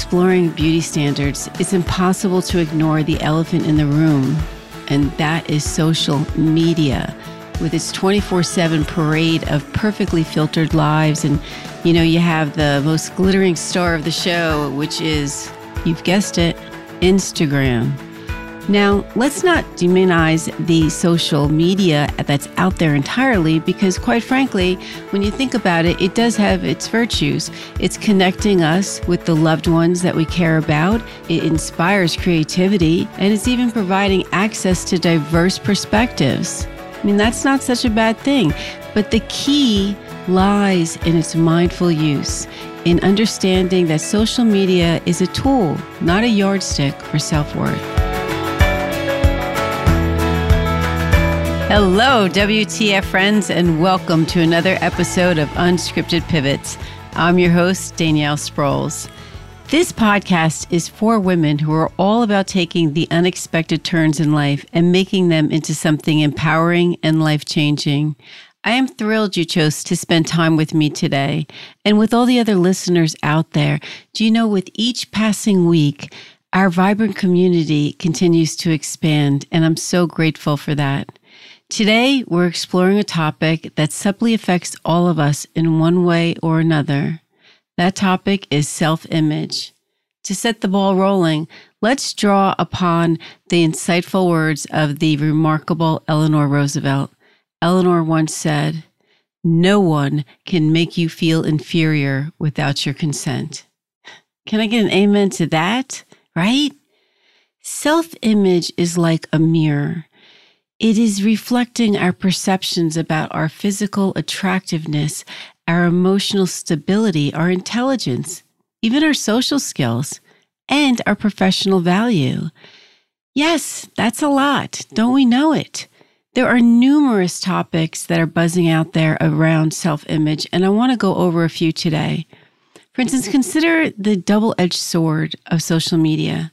exploring beauty standards, it's impossible to ignore the elephant in the room, and that is social media with its 24 7 parade of perfectly filtered lives. And, you know, you have the most glittering star of the show, which is, you've guessed it, Instagram. Now, let's not demonize the social media that's out there entirely because, quite frankly, when you think about it, it does have its virtues. It's connecting us with the loved ones that we care about, it inspires creativity, and it's even providing access to diverse perspectives. I mean, that's not such a bad thing. But the key lies in its mindful use, in understanding that social media is a tool, not a yardstick for self worth. Hello, WTF friends, and welcome to another episode of Unscripted Pivots. I'm your host, Danielle Sprouls. This podcast is for women who are all about taking the unexpected turns in life and making them into something empowering and life changing. I am thrilled you chose to spend time with me today. And with all the other listeners out there, do you know with each passing week, our vibrant community continues to expand, and I'm so grateful for that. Today, we're exploring a topic that subtly affects all of us in one way or another. That topic is self image. To set the ball rolling, let's draw upon the insightful words of the remarkable Eleanor Roosevelt. Eleanor once said, No one can make you feel inferior without your consent. Can I get an amen to that? Right? Self image is like a mirror. It is reflecting our perceptions about our physical attractiveness our emotional stability, our intelligence, even our social skills, and our professional value. Yes, that's a lot. Don't we know it? There are numerous topics that are buzzing out there around self image, and I want to go over a few today. For instance, consider the double edged sword of social media,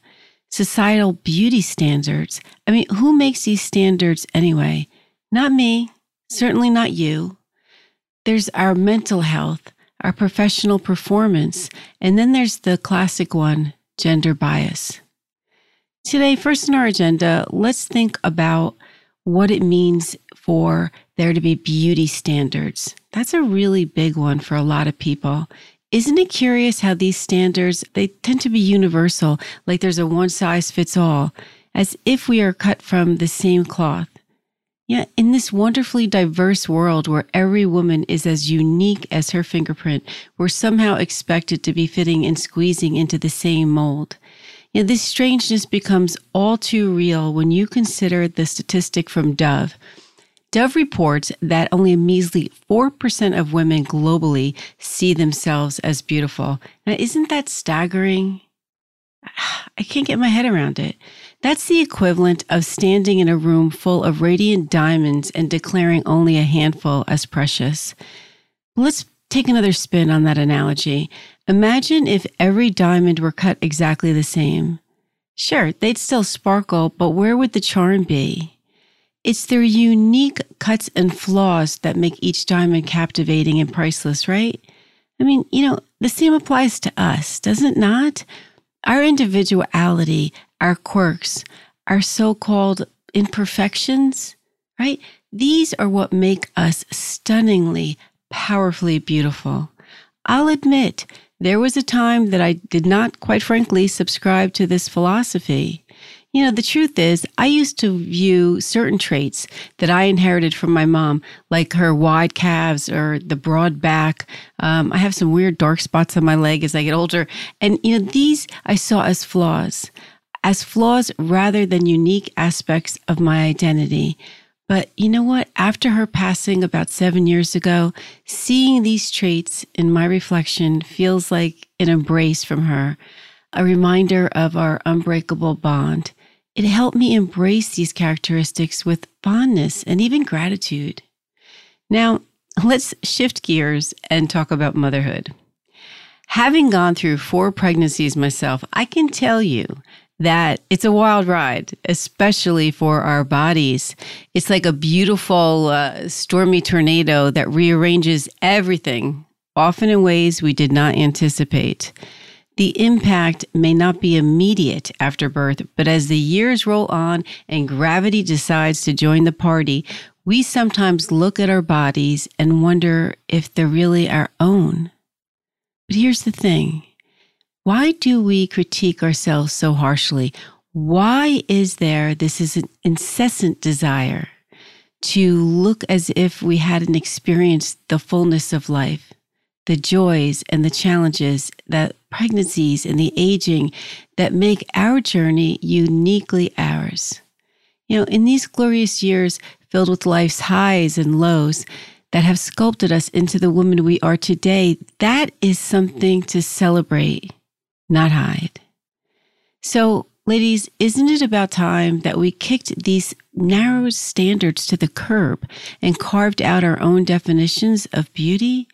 societal beauty standards. I mean, who makes these standards anyway? Not me, certainly not you. There's our mental health, our professional performance, and then there's the classic one gender bias. Today, first on our agenda, let's think about what it means for there to be beauty standards. That's a really big one for a lot of people. Isn't it curious how these standards, they tend to be universal, like there's a one size fits all, as if we are cut from the same cloth. Yet in this wonderfully diverse world where every woman is as unique as her fingerprint, we're somehow expected to be fitting and squeezing into the same mold. Yet this strangeness becomes all too real when you consider the statistic from Dove. Dove reports that only a measly 4% of women globally see themselves as beautiful. Now, isn't that staggering? I can't get my head around it. That's the equivalent of standing in a room full of radiant diamonds and declaring only a handful as precious. Let's take another spin on that analogy. Imagine if every diamond were cut exactly the same. Sure, they'd still sparkle, but where would the charm be? It's their unique cuts and flaws that make each diamond captivating and priceless, right? I mean, you know, the same applies to us, does it not? Our individuality, our quirks, our so called imperfections, right? These are what make us stunningly, powerfully beautiful. I'll admit, there was a time that I did not, quite frankly, subscribe to this philosophy. You know, the truth is, I used to view certain traits that I inherited from my mom, like her wide calves or the broad back. Um, I have some weird dark spots on my leg as I get older. And, you know, these I saw as flaws as flaws rather than unique aspects of my identity. But you know what? After her passing about seven years ago, seeing these traits in my reflection feels like an embrace from her, a reminder of our unbreakable bond. It helped me embrace these characteristics with fondness and even gratitude. Now, let's shift gears and talk about motherhood. Having gone through four pregnancies myself, I can tell you that it's a wild ride, especially for our bodies. It's like a beautiful, uh, stormy tornado that rearranges everything, often in ways we did not anticipate. The impact may not be immediate after birth, but as the years roll on and gravity decides to join the party, we sometimes look at our bodies and wonder if they're really our own. But here's the thing why do we critique ourselves so harshly? Why is there this is an incessant desire to look as if we hadn't experienced the fullness of life? the joys and the challenges that pregnancies and the aging that make our journey uniquely ours. You know, in these glorious years filled with life's highs and lows that have sculpted us into the woman we are today, that is something to celebrate, not hide. So, ladies, isn't it about time that we kicked these narrow standards to the curb and carved out our own definitions of beauty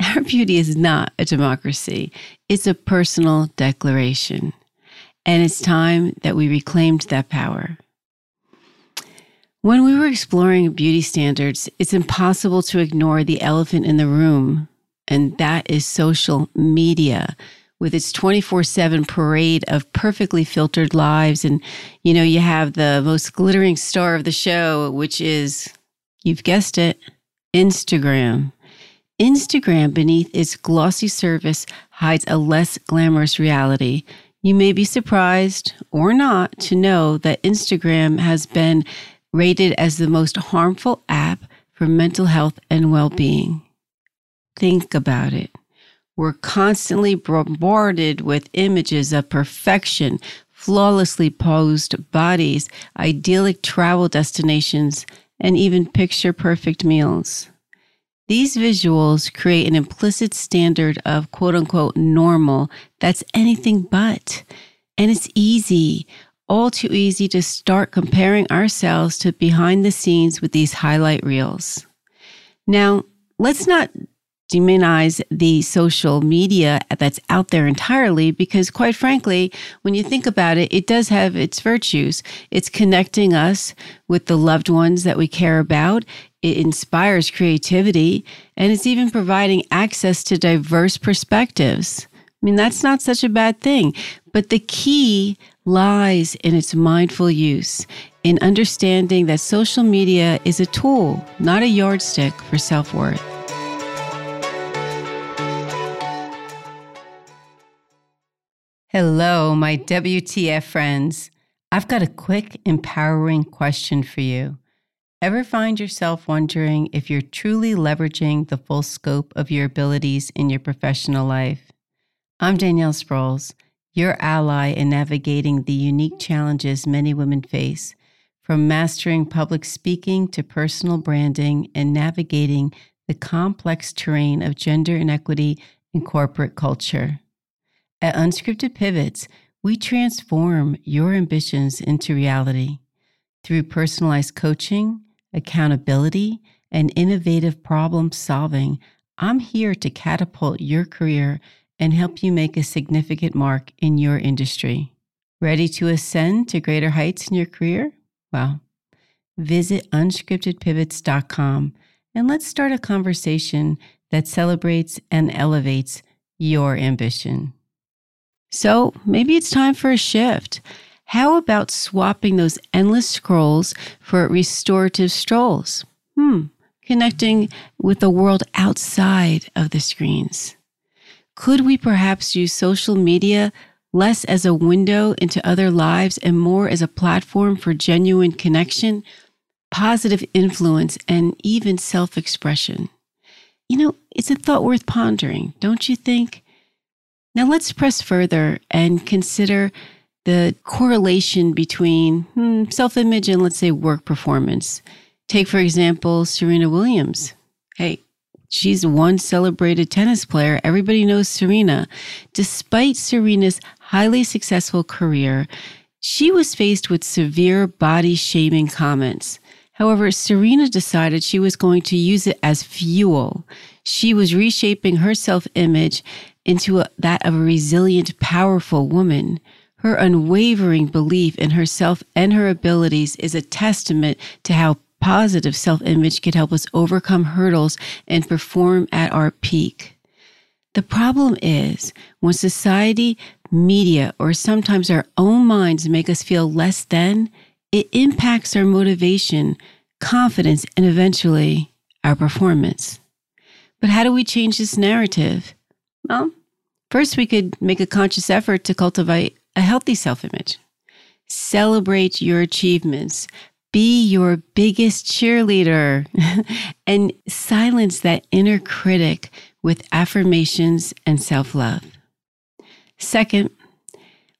our beauty is not a democracy, it's a personal declaration. And it's time that we reclaimed that power. When we were exploring beauty standards, it's impossible to ignore the elephant in the room, and that is social media with its 24 7 parade of perfectly filtered lives. And, you know, you have the most glittering star of the show, which is, you've guessed it, Instagram. Instagram, beneath its glossy surface, hides a less glamorous reality. You may be surprised or not to know that Instagram has been rated as the most harmful app for mental health and well being. Think about it. We're constantly bombarded with images of perfection, flawlessly posed bodies, idyllic travel destinations, and even picture perfect meals. These visuals create an implicit standard of quote unquote normal that's anything but. And it's easy, all too easy to start comparing ourselves to behind the scenes with these highlight reels. Now, let's not demonize the social media that's out there entirely because quite frankly when you think about it it does have its virtues it's connecting us with the loved ones that we care about it inspires creativity and it's even providing access to diverse perspectives i mean that's not such a bad thing but the key lies in its mindful use in understanding that social media is a tool not a yardstick for self-worth Hello, my WTF friends. I've got a quick, empowering question for you. Ever find yourself wondering if you're truly leveraging the full scope of your abilities in your professional life? I'm Danielle Sprouls, your ally in navigating the unique challenges many women face, from mastering public speaking to personal branding and navigating the complex terrain of gender inequity in corporate culture. At Unscripted Pivots, we transform your ambitions into reality through personalized coaching, accountability, and innovative problem solving. I'm here to catapult your career and help you make a significant mark in your industry. Ready to ascend to greater heights in your career? Well, visit unscriptedpivots.com and let's start a conversation that celebrates and elevates your ambition. So maybe it's time for a shift. How about swapping those endless scrolls for restorative strolls? Hmm, connecting with the world outside of the screens. Could we perhaps use social media less as a window into other lives and more as a platform for genuine connection, positive influence, and even self expression? You know, it's a thought worth pondering, don't you think? Now let's press further and consider the correlation between hmm, self image and, let's say, work performance. Take, for example, Serena Williams. Hey, she's one celebrated tennis player. Everybody knows Serena. Despite Serena's highly successful career, she was faced with severe body shaming comments. However, Serena decided she was going to use it as fuel. She was reshaping her self image into a, that of a resilient, powerful woman. Her unwavering belief in herself and her abilities is a testament to how positive self image can help us overcome hurdles and perform at our peak. The problem is when society, media, or sometimes our own minds make us feel less than, it impacts our motivation, confidence, and eventually our performance. But how do we change this narrative? Well, first we could make a conscious effort to cultivate a healthy self image. Celebrate your achievements. Be your biggest cheerleader and silence that inner critic with affirmations and self love. Second,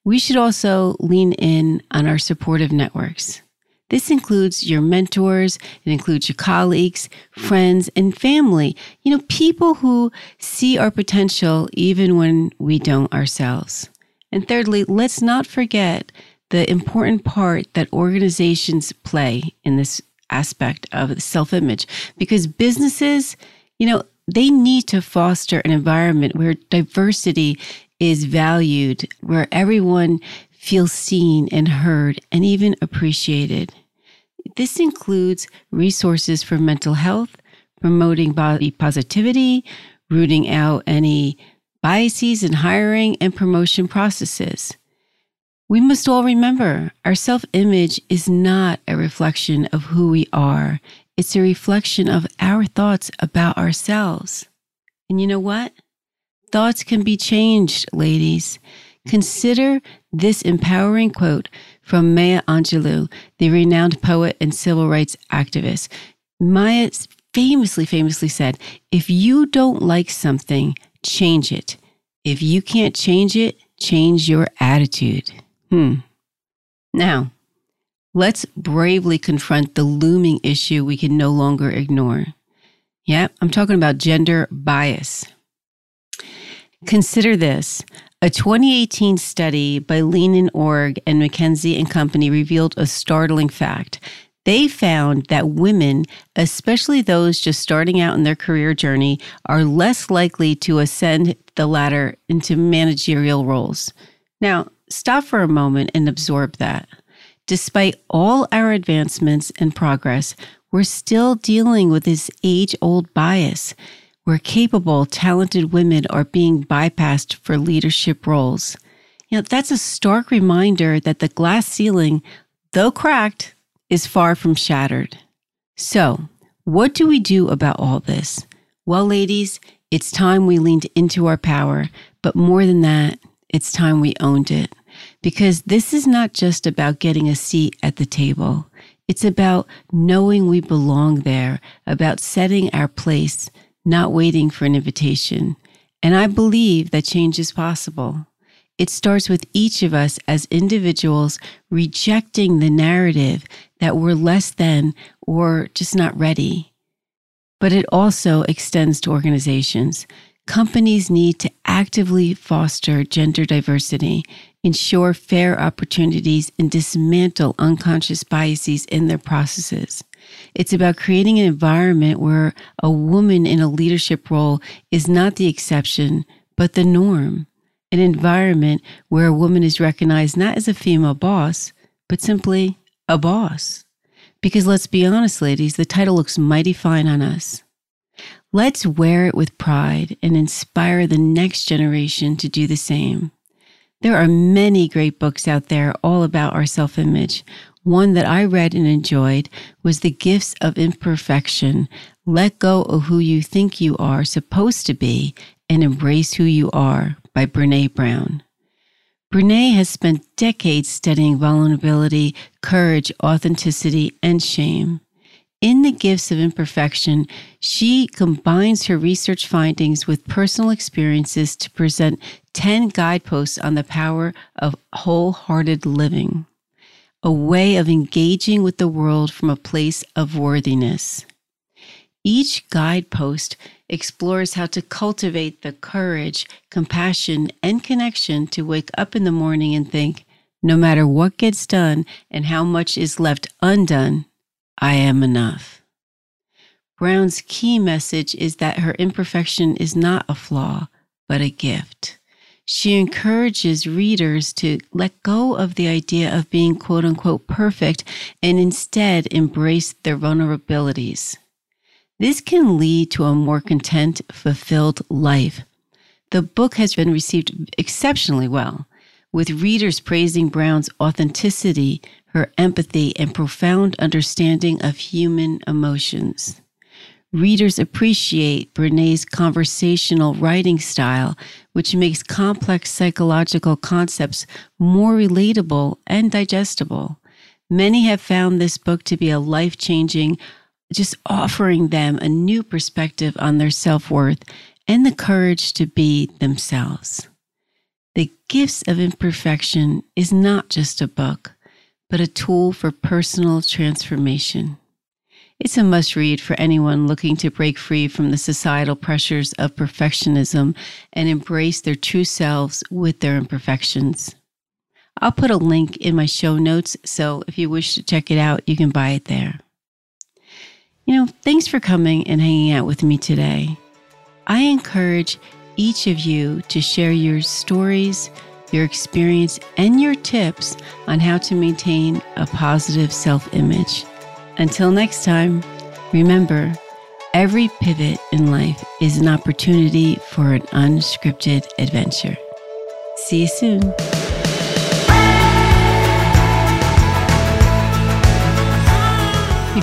we should also lean in on our supportive networks. This includes your mentors, it includes your colleagues, friends, and family. You know, people who see our potential even when we don't ourselves. And thirdly, let's not forget the important part that organizations play in this aspect of self image because businesses, you know, they need to foster an environment where diversity is valued, where everyone feels seen and heard and even appreciated. This includes resources for mental health, promoting body positivity, rooting out any biases in hiring and promotion processes. We must all remember our self image is not a reflection of who we are, it's a reflection of our thoughts about ourselves. And you know what? Thoughts can be changed, ladies. Consider this empowering quote from Maya Angelou, the renowned poet and civil rights activist. Maya famously, famously said, If you don't like something, change it. If you can't change it, change your attitude. Hmm. Now, let's bravely confront the looming issue we can no longer ignore. Yeah, I'm talking about gender bias. Consider this. A 2018 study by LeanIn.Org and McKinsey and Company revealed a startling fact. They found that women, especially those just starting out in their career journey, are less likely to ascend the ladder into managerial roles. Now, stop for a moment and absorb that. Despite all our advancements and progress, we're still dealing with this age old bias where capable, talented women are being bypassed for leadership roles. You know, that's a stark reminder that the glass ceiling, though cracked, is far from shattered. So, what do we do about all this? Well, ladies, it's time we leaned into our power, but more than that, it's time we owned it. Because this is not just about getting a seat at the table. It's about knowing we belong there, about setting our place, not waiting for an invitation. And I believe that change is possible. It starts with each of us as individuals rejecting the narrative that we're less than or just not ready. But it also extends to organizations. Companies need to actively foster gender diversity, ensure fair opportunities, and dismantle unconscious biases in their processes. It's about creating an environment where a woman in a leadership role is not the exception, but the norm. An environment where a woman is recognized not as a female boss, but simply a boss. Because let's be honest, ladies, the title looks mighty fine on us. Let's wear it with pride and inspire the next generation to do the same. There are many great books out there all about our self image. One that I read and enjoyed was The Gifts of Imperfection. Let go of who you think you are supposed to be and embrace who you are by Brene Brown. Brene has spent decades studying vulnerability, courage, authenticity, and shame. In The Gifts of Imperfection, she combines her research findings with personal experiences to present 10 guideposts on the power of wholehearted living a way of engaging with the world from a place of worthiness. Each guidepost explores how to cultivate the courage, compassion, and connection to wake up in the morning and think, no matter what gets done and how much is left undone, I am enough. Brown's key message is that her imperfection is not a flaw, but a gift. She encourages readers to let go of the idea of being quote unquote perfect and instead embrace their vulnerabilities. This can lead to a more content, fulfilled life. The book has been received exceptionally well, with readers praising Brown's authenticity, her empathy, and profound understanding of human emotions. Readers appreciate Brene's conversational writing style, which makes complex psychological concepts more relatable and digestible. Many have found this book to be a life changing, just offering them a new perspective on their self worth and the courage to be themselves. The Gifts of Imperfection is not just a book, but a tool for personal transformation. It's a must read for anyone looking to break free from the societal pressures of perfectionism and embrace their true selves with their imperfections. I'll put a link in my show notes, so if you wish to check it out, you can buy it there. You know, thanks for coming and hanging out with me today. I encourage each of you to share your stories, your experience, and your tips on how to maintain a positive self image. Until next time, remember every pivot in life is an opportunity for an unscripted adventure. See you soon.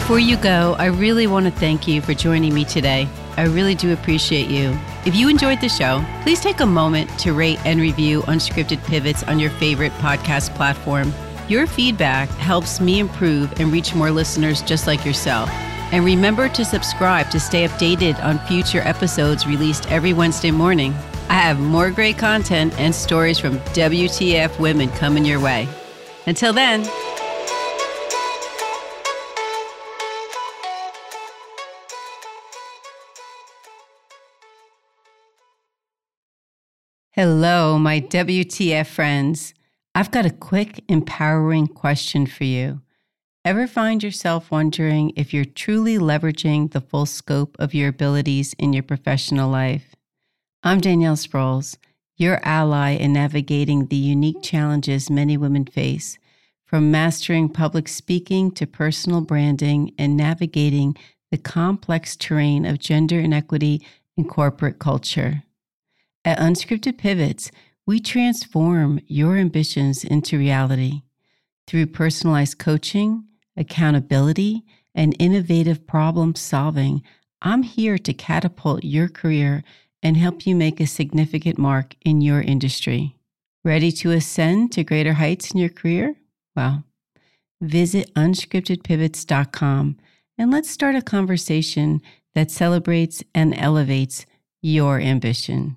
Before you go, I really want to thank you for joining me today. I really do appreciate you. If you enjoyed the show, please take a moment to rate and review Unscripted Pivots on your favorite podcast platform. Your feedback helps me improve and reach more listeners just like yourself. And remember to subscribe to stay updated on future episodes released every Wednesday morning. I have more great content and stories from WTF women coming your way. Until then, Hello, my WTF friends. I've got a quick, empowering question for you. Ever find yourself wondering if you're truly leveraging the full scope of your abilities in your professional life? I'm Danielle Sprouls, your ally in navigating the unique challenges many women face, from mastering public speaking to personal branding and navigating the complex terrain of gender inequity in corporate culture. At Unscripted Pivots, we transform your ambitions into reality through personalized coaching, accountability, and innovative problem solving. I'm here to catapult your career and help you make a significant mark in your industry. Ready to ascend to greater heights in your career? Well, visit unscriptedpivots.com and let's start a conversation that celebrates and elevates your ambition.